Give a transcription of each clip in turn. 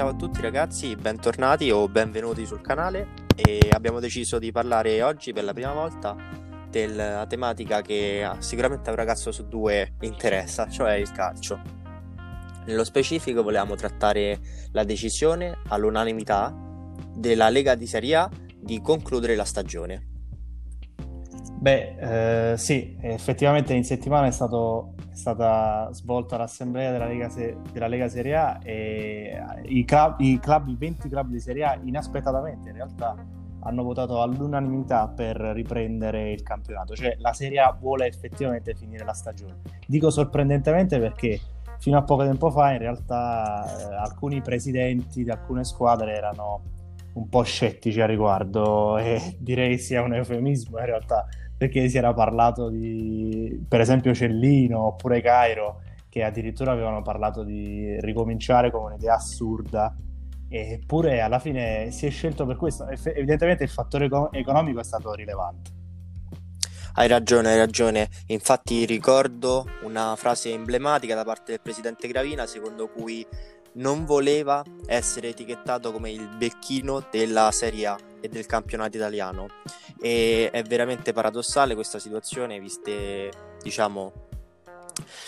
ciao a tutti ragazzi, bentornati o benvenuti sul canale e abbiamo deciso di parlare oggi per la prima volta della tematica che sicuramente a un ragazzo su due interessa, cioè il calcio. Nello specifico volevamo trattare la decisione all'unanimità della Lega di Serie A di concludere la stagione. Beh, eh, sì, effettivamente in settimana è, stato, è stata svolta l'assemblea della Lega, Se- della Lega Serie A e i club, i club, i 20 club di Serie A, inaspettatamente in realtà, hanno votato all'unanimità per riprendere il campionato. Cioè la Serie A vuole effettivamente finire la stagione. Dico sorprendentemente perché fino a poco tempo fa in realtà eh, alcuni presidenti di alcune squadre erano un po' scettici a riguardo e direi sia un eufemismo in realtà perché si era parlato di, per esempio, Cellino oppure Cairo, che addirittura avevano parlato di ricominciare come un'idea assurda, eppure alla fine si è scelto per questo. Evidentemente il fattore economico è stato rilevante. Hai ragione, hai ragione. Infatti ricordo una frase emblematica da parte del presidente Gravina secondo cui non voleva essere etichettato come il becchino della Serie A e del campionato italiano e è veramente paradossale questa situazione viste diciamo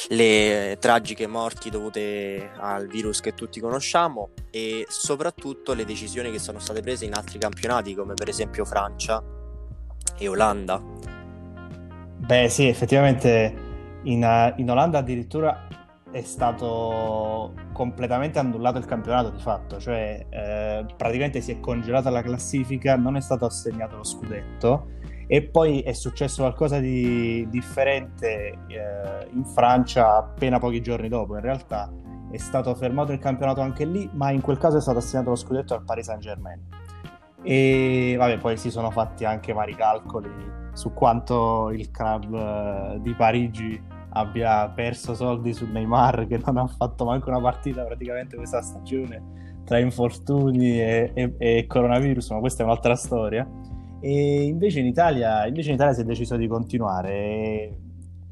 le tragiche morti dovute al virus che tutti conosciamo e soprattutto le decisioni che sono state prese in altri campionati come per esempio Francia e Olanda. Beh sì, effettivamente in, in Olanda addirittura è stato completamente annullato il campionato di fatto, cioè eh, praticamente si è congelata la classifica, non è stato assegnato lo scudetto e poi è successo qualcosa di differente eh, in Francia appena pochi giorni dopo, in realtà è stato fermato il campionato anche lì, ma in quel caso è stato assegnato lo scudetto al Paris Saint Germain. E vabbè, poi si sono fatti anche vari calcoli su quanto il club eh, di Parigi abbia perso soldi su Neymar che non ha fatto manco una partita praticamente questa stagione tra infortuni e, e, e coronavirus, ma questa è un'altra storia. E invece in, Italia, invece in Italia si è deciso di continuare.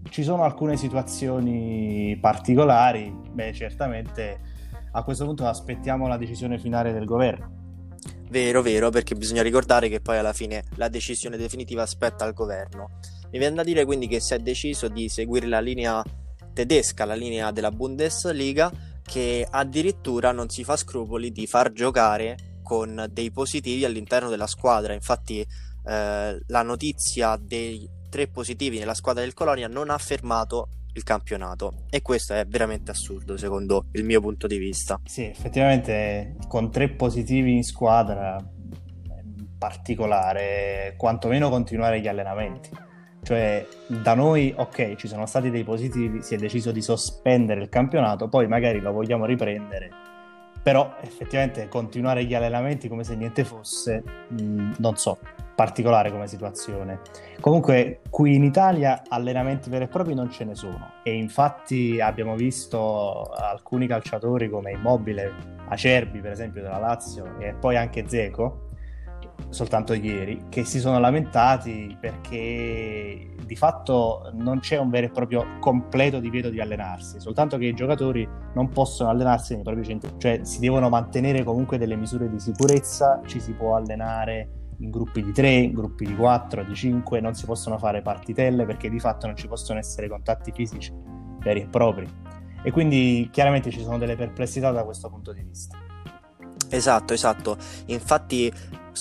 Ci sono alcune situazioni particolari, beh certamente a questo punto aspettiamo la decisione finale del governo. Vero, vero, perché bisogna ricordare che poi alla fine la decisione definitiva aspetta al governo. Mi viene da dire quindi che si è deciso di seguire la linea tedesca, la linea della Bundesliga, che addirittura non si fa scrupoli di far giocare con dei positivi all'interno della squadra. Infatti eh, la notizia dei tre positivi nella squadra del Colonia non ha fermato il campionato e questo è veramente assurdo secondo il mio punto di vista. Sì, effettivamente con tre positivi in squadra è particolare quantomeno continuare gli allenamenti cioè, da noi, ok, ci sono stati dei positivi, si è deciso di sospendere il campionato, poi magari lo vogliamo riprendere, però effettivamente continuare gli allenamenti come se niente fosse, mh, mm, non so, particolare come situazione. Comunque, qui in Italia allenamenti veri e propri non ce ne sono e infatti abbiamo visto alcuni calciatori come Immobile, Acerbi per esempio della Lazio e poi anche Zeco soltanto ieri, che si sono lamentati perché di fatto non c'è un vero e proprio completo divieto di allenarsi, soltanto che i giocatori non possono allenarsi nei propri centri, cioè si devono mantenere comunque delle misure di sicurezza, ci si può allenare in gruppi di 3, gruppi di 4, di 5, non si possono fare partitelle perché di fatto non ci possono essere contatti fisici veri e propri. E quindi chiaramente ci sono delle perplessità da questo punto di vista. Esatto, esatto. Infatti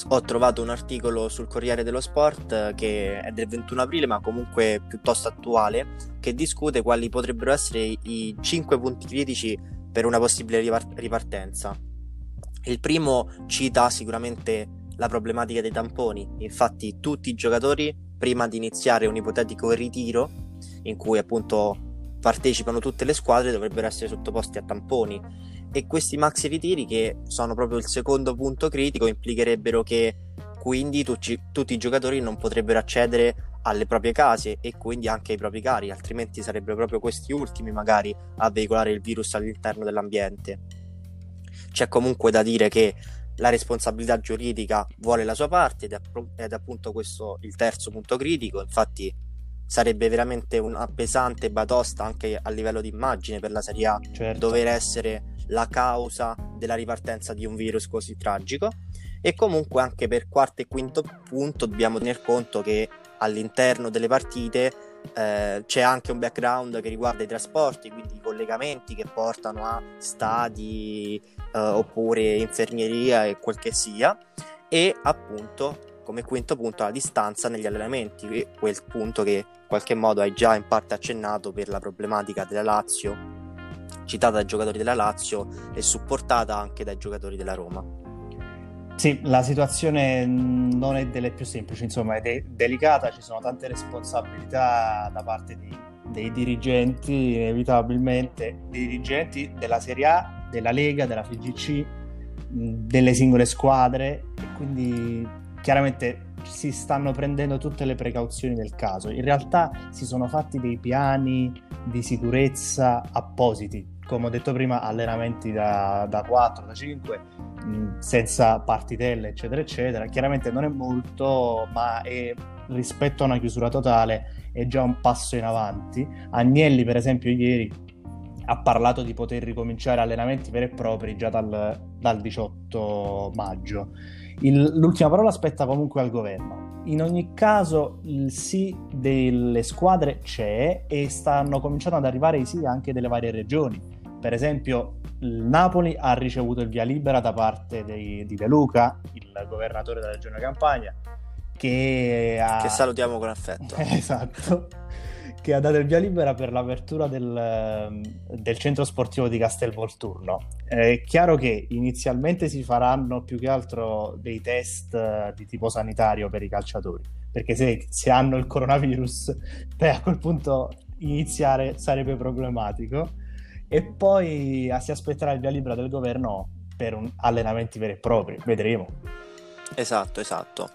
ho trovato un articolo sul Corriere dello Sport eh, che è del 21 aprile, ma comunque piuttosto attuale, che discute quali potrebbero essere i 5 punti critici per una possibile ripartenza. Il primo cita sicuramente la problematica dei tamponi, infatti tutti i giocatori prima di iniziare un ipotetico ritiro in cui appunto partecipano tutte le squadre dovrebbero essere sottoposti a tamponi e questi maxi ritiri che sono proprio il secondo punto critico implicherebbero che quindi tutti, tutti i giocatori non potrebbero accedere alle proprie case e quindi anche ai propri cari, altrimenti sarebbero proprio questi ultimi magari a veicolare il virus all'interno dell'ambiente. C'è comunque da dire che la responsabilità giuridica vuole la sua parte ed è, ed è appunto questo il terzo punto critico, infatti sarebbe veramente una pesante batosta anche a livello di immagine per la Serie A certo. dover essere la causa della ripartenza di un virus così tragico. E comunque anche per quarto e quinto punto dobbiamo tener conto che all'interno delle partite eh, c'è anche un background che riguarda i trasporti, quindi i collegamenti che portano a stadi eh, oppure infermieria e quel che sia, e appunto come quinto punto la distanza negli allenamenti, quel punto che in qualche modo hai già in parte accennato per la problematica della Lazio, citata dai giocatori della Lazio e supportata anche dai giocatori della Roma. Sì, la situazione non è delle più semplici, insomma è de- delicata, ci sono tante responsabilità da parte di, dei dirigenti, inevitabilmente, dei dirigenti della Serie A, della Lega, della FGC, delle singole squadre e quindi chiaramente si stanno prendendo tutte le precauzioni del caso. In realtà si sono fatti dei piani di sicurezza appositi, come ho detto prima, allenamenti da, da 4, da 5, mh, senza partitelle, eccetera, eccetera. Chiaramente non è molto, ma è, rispetto a una chiusura totale è già un passo in avanti. Agnelli, per esempio, ieri ha parlato di poter ricominciare allenamenti veri e propri già dal, dal 18 maggio. Il, l'ultima parola aspetta comunque al governo. In ogni caso il sì delle squadre c'è e stanno cominciando ad arrivare i sì anche delle varie regioni. Per esempio il Napoli ha ricevuto il via libera da parte dei, di De Luca, il governatore della regione Campania, che, ha... che salutiamo con affetto. esatto che ha dato il via libera per l'apertura del, del centro sportivo di Castelvolturno. È chiaro che inizialmente si faranno più che altro dei test eh, di tipo sanitario per i calciatori, perché se, se hanno il coronavirus, beh, a quel punto iniziare sarebbe problematico. E poi ah, si aspetterà il via libera del governo per allenamenti veri e propri, vedremo. Esatto, esatto.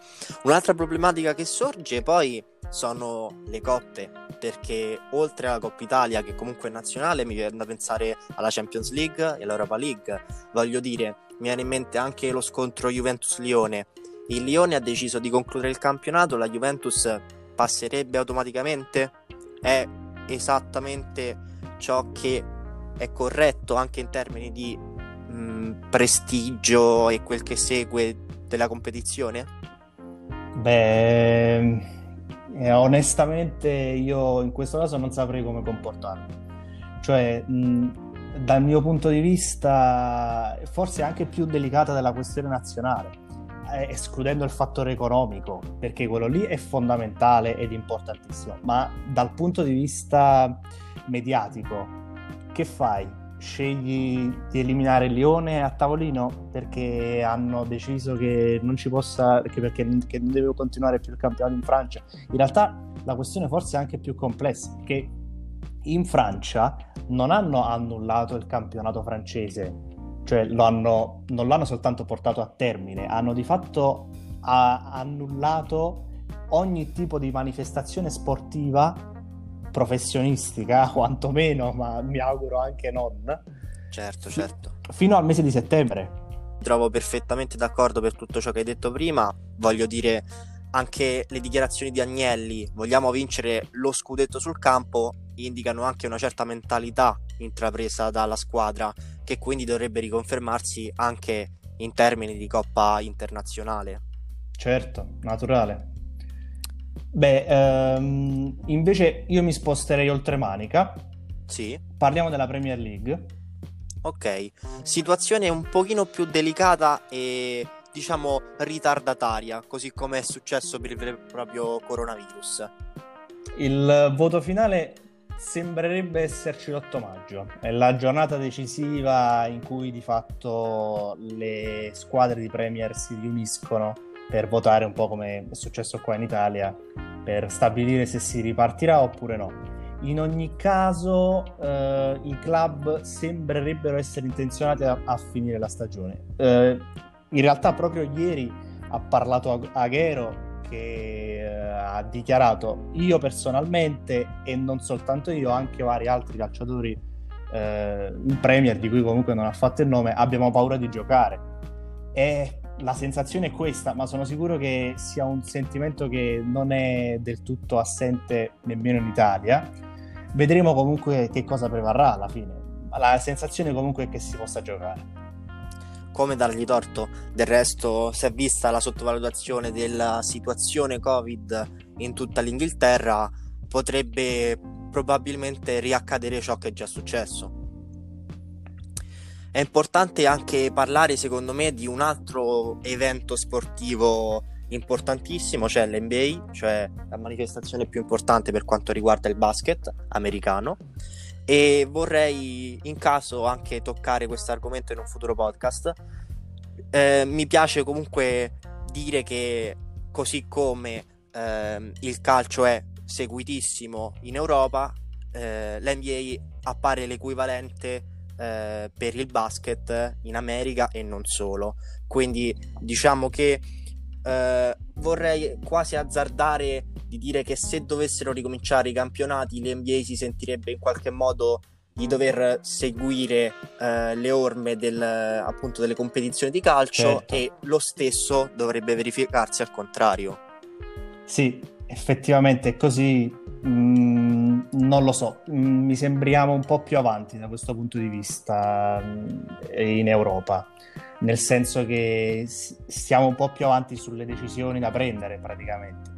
Un'altra problematica che sorge poi sono le coppe, perché oltre alla Coppa Italia, che comunque è nazionale, mi viene da pensare alla Champions League e all'Europa League. Voglio dire, mi viene in mente anche lo scontro Juventus-Lione. Il Lione ha deciso di concludere il campionato, la Juventus passerebbe automaticamente? È esattamente ciò che è corretto anche in termini di mh, prestigio e quel che segue della competizione? Beh, eh, onestamente io in questo caso non saprei come comportarmi. Cioè, mh, dal mio punto di vista, forse è anche più delicata della questione nazionale, eh, escludendo il fattore economico, perché quello lì è fondamentale ed importantissimo, ma dal punto di vista mediatico, che fai? scegli di eliminare Lione a tavolino perché hanno deciso che non ci possa, che perché che non deve continuare più il campionato in Francia. In realtà la questione forse è anche più complessa perché in Francia non hanno annullato il campionato francese, cioè hanno, non l'hanno soltanto portato a termine, hanno di fatto annullato ogni tipo di manifestazione sportiva professionistica, quantomeno, ma mi auguro anche non. Certo, certo. Fino al mese di settembre. Trovo perfettamente d'accordo per tutto ciò che hai detto prima. Voglio dire, anche le dichiarazioni di Agnelli, vogliamo vincere lo scudetto sul campo, indicano anche una certa mentalità intrapresa dalla squadra, che quindi dovrebbe riconfermarsi anche in termini di Coppa internazionale. Certo, naturale. Beh, ehm, invece io mi sposterei oltre Manica. Sì. Parliamo della Premier League. Ok, situazione un pochino più delicata e diciamo ritardataria, così come è successo per il proprio coronavirus. Il voto finale sembrerebbe esserci l'8 maggio, è la giornata decisiva in cui di fatto le squadre di Premier si riuniscono per votare un po' come è successo qua in Italia, per stabilire se si ripartirà oppure no. In ogni caso eh, i club sembrerebbero essere intenzionati a, a finire la stagione. Eh, in realtà proprio ieri ha parlato Aghero che eh, ha dichiarato io personalmente e non soltanto io, anche vari altri calciatori eh, in Premier di cui comunque non ha fatto il nome, abbiamo paura di giocare. E la sensazione è questa, ma sono sicuro che sia un sentimento che non è del tutto assente nemmeno in Italia. Vedremo comunque che cosa prevarrà alla fine. la sensazione comunque è che si possa giocare. Come dargli torto? Del resto si è vista la sottovalutazione della situazione Covid in tutta l'Inghilterra, potrebbe probabilmente riaccadere ciò che è già successo. È importante anche parlare, secondo me, di un altro evento sportivo importantissimo, cioè l'NBA, cioè la manifestazione più importante per quanto riguarda il basket americano. E vorrei in caso anche toccare questo argomento in un futuro podcast. Eh, mi piace comunque dire che così come eh, il calcio è seguitissimo in Europa, eh, l'NBA appare l'equivalente eh, per il basket in America e non solo. Quindi diciamo che eh, vorrei quasi azzardare di dire che se dovessero ricominciare i campionati l'NBA si sentirebbe in qualche modo di dover seguire eh, le orme del, appunto delle competizioni di calcio certo. e lo stesso dovrebbe verificarsi al contrario. Sì, effettivamente è così. Mm, non lo so, mm, mi sembriamo un po' più avanti da questo punto di vista mm, in Europa, nel senso che stiamo un po' più avanti sulle decisioni da prendere praticamente.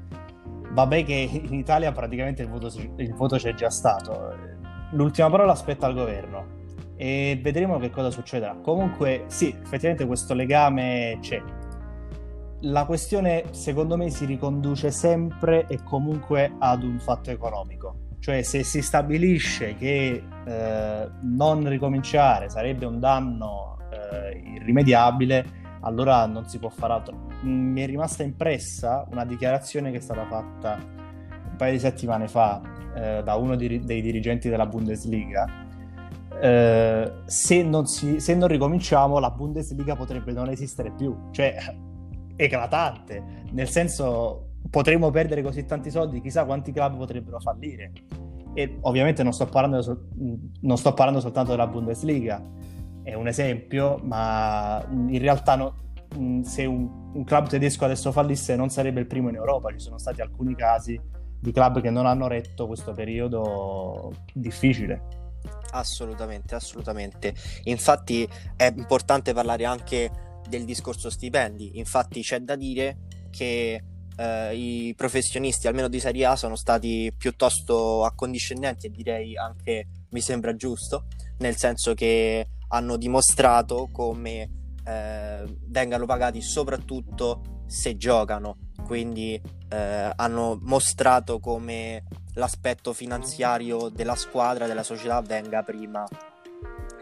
Vabbè che in Italia praticamente il voto, il voto c'è già stato, l'ultima parola aspetta al governo e vedremo che cosa succederà. Comunque sì, effettivamente questo legame c'è, la questione secondo me si riconduce sempre e comunque ad un fatto economico. Cioè se si stabilisce che eh, non ricominciare sarebbe un danno eh, irrimediabile, allora non si può fare altro. Mm, mi è rimasta impressa una dichiarazione che è stata fatta un paio di settimane fa eh, da uno di, dei dirigenti della Bundesliga. Eh, se non, si, se non ricominciamo la Bundesliga potrebbe non esistere più. Cioè, eclatante, nel senso potremmo perdere così tanti soldi, chissà quanti club potrebbero fallire. E ovviamente non sto parlando, non sto parlando soltanto della Bundesliga, è un esempio, ma in realtà no, se un, un, club tedesco adesso fallisse non sarebbe il primo in Europa, ci sono stati alcuni casi di club che non hanno retto questo periodo difficile. Assolutamente, assolutamente. Infatti è importante parlare anche del discorso stipendi. Infatti c'è da dire che eh, i professionisti, almeno di Serie A, sono stati piuttosto accondiscendenti e direi anche, mi sembra giusto, nel senso che hanno dimostrato come eh, vengano pagati soprattutto se giocano, quindi eh, hanno mostrato come l'aspetto finanziario della squadra, della società venga prima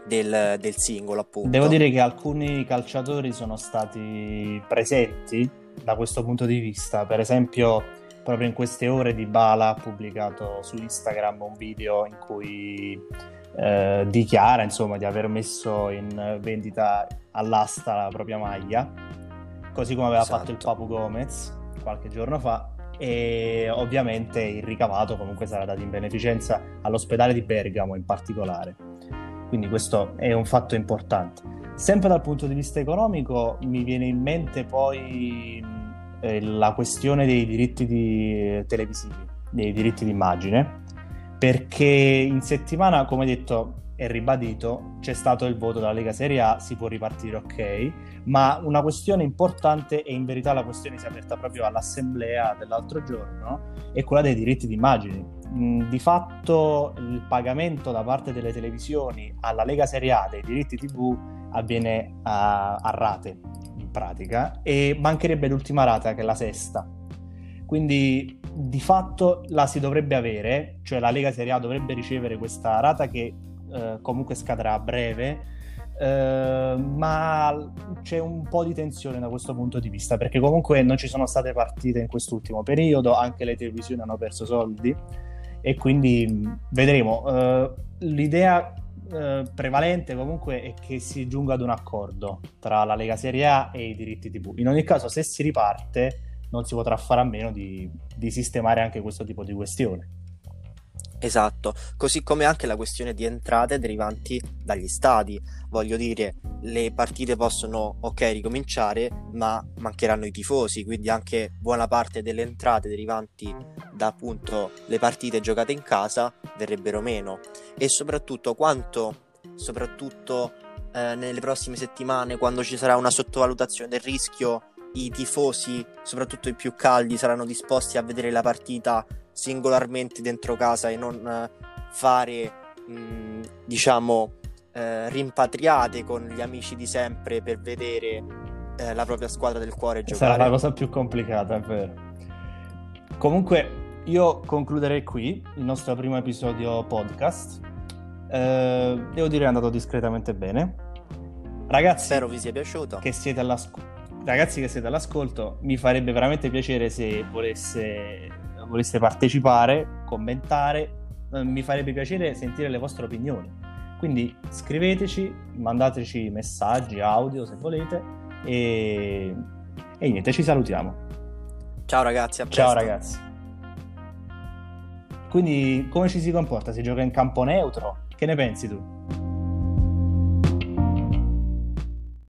del, del singolo, appunto. Devo dire che alcuni calciatori sono stati presenti da questo punto di vista. Per esempio, proprio in queste ore di Bala ha pubblicato su Instagram un video in cui eh, dichiara insomma di aver messo in vendita all'asta la propria maglia, così come aveva esatto. fatto il Papu Gomez qualche giorno fa. E ovviamente il ricavato comunque sarà dato in beneficenza all'ospedale di Bergamo in particolare quindi questo è un fatto importante. Sempre dal punto di vista economico mi viene in mente poi eh, la questione dei diritti di, televisivi, dei diritti d'immagine, perché in settimana, come detto, è ribadito, c'è stato il voto della Lega Serie A, si può ripartire ok, ma una questione importante e in verità la questione si è aperta proprio all'assemblea dell'altro giorno, è quella dei diritti d'immagine. Mm, di fatto il pagamento da parte delle televisioni alla Lega Serie A dei diritti TV avviene a, a rate in pratica e mancherebbe l'ultima rata che è la sesta. Quindi di fatto la si dovrebbe avere, cioè la Lega Serie A dovrebbe ricevere questa rata che eh, comunque scadrà a breve. Eh, ma c'è un po' di tensione da questo punto di vista perché comunque non ci sono state partite in quest'ultimo periodo, anche le televisioni hanno perso soldi e quindi vedremo. Uh, l'idea uh, prevalente comunque è che si giunga ad un accordo tra la Lega Serie A e i diritti TV. In ogni caso, se si riparte, non si potrà fare a meno di, di sistemare anche questo tipo di questione. Esatto, così come anche la questione di entrate derivanti dagli stadi. Voglio dire, le partite possono, ok, ricominciare, ma mancheranno i tifosi, quindi anche buona parte delle entrate derivanti da appunto le partite giocate in casa verrebbero meno. E soprattutto quanto soprattutto eh, nelle prossime settimane, quando ci sarà una sottovalutazione del rischio, i tifosi, soprattutto i più caldi, saranno disposti a vedere la partita singolarmente dentro casa e non eh, fare, mh, diciamo, eh, rimpatriate con gli amici di sempre per vedere eh, la propria squadra del cuore giocare. Sarà la cosa più complicata, è vero. Comunque, io concluderei qui il nostro primo episodio podcast. Eh, devo dire è andato discretamente bene. Ragazzi, spero vi sia piaciuto. Che siete all'ascolto. Ragazzi che siete all'ascolto, mi farebbe veramente piacere se volesse, voleste partecipare, commentare. Eh, mi farebbe piacere sentire le vostre opinioni. Quindi scriveteci, mandateci messaggi, audio se volete e, e niente, ci salutiamo. Ciao ragazzi, a presto. Ciao ragazzi. Quindi come ci si comporta? Si gioca in campo neutro? Che ne pensi tu?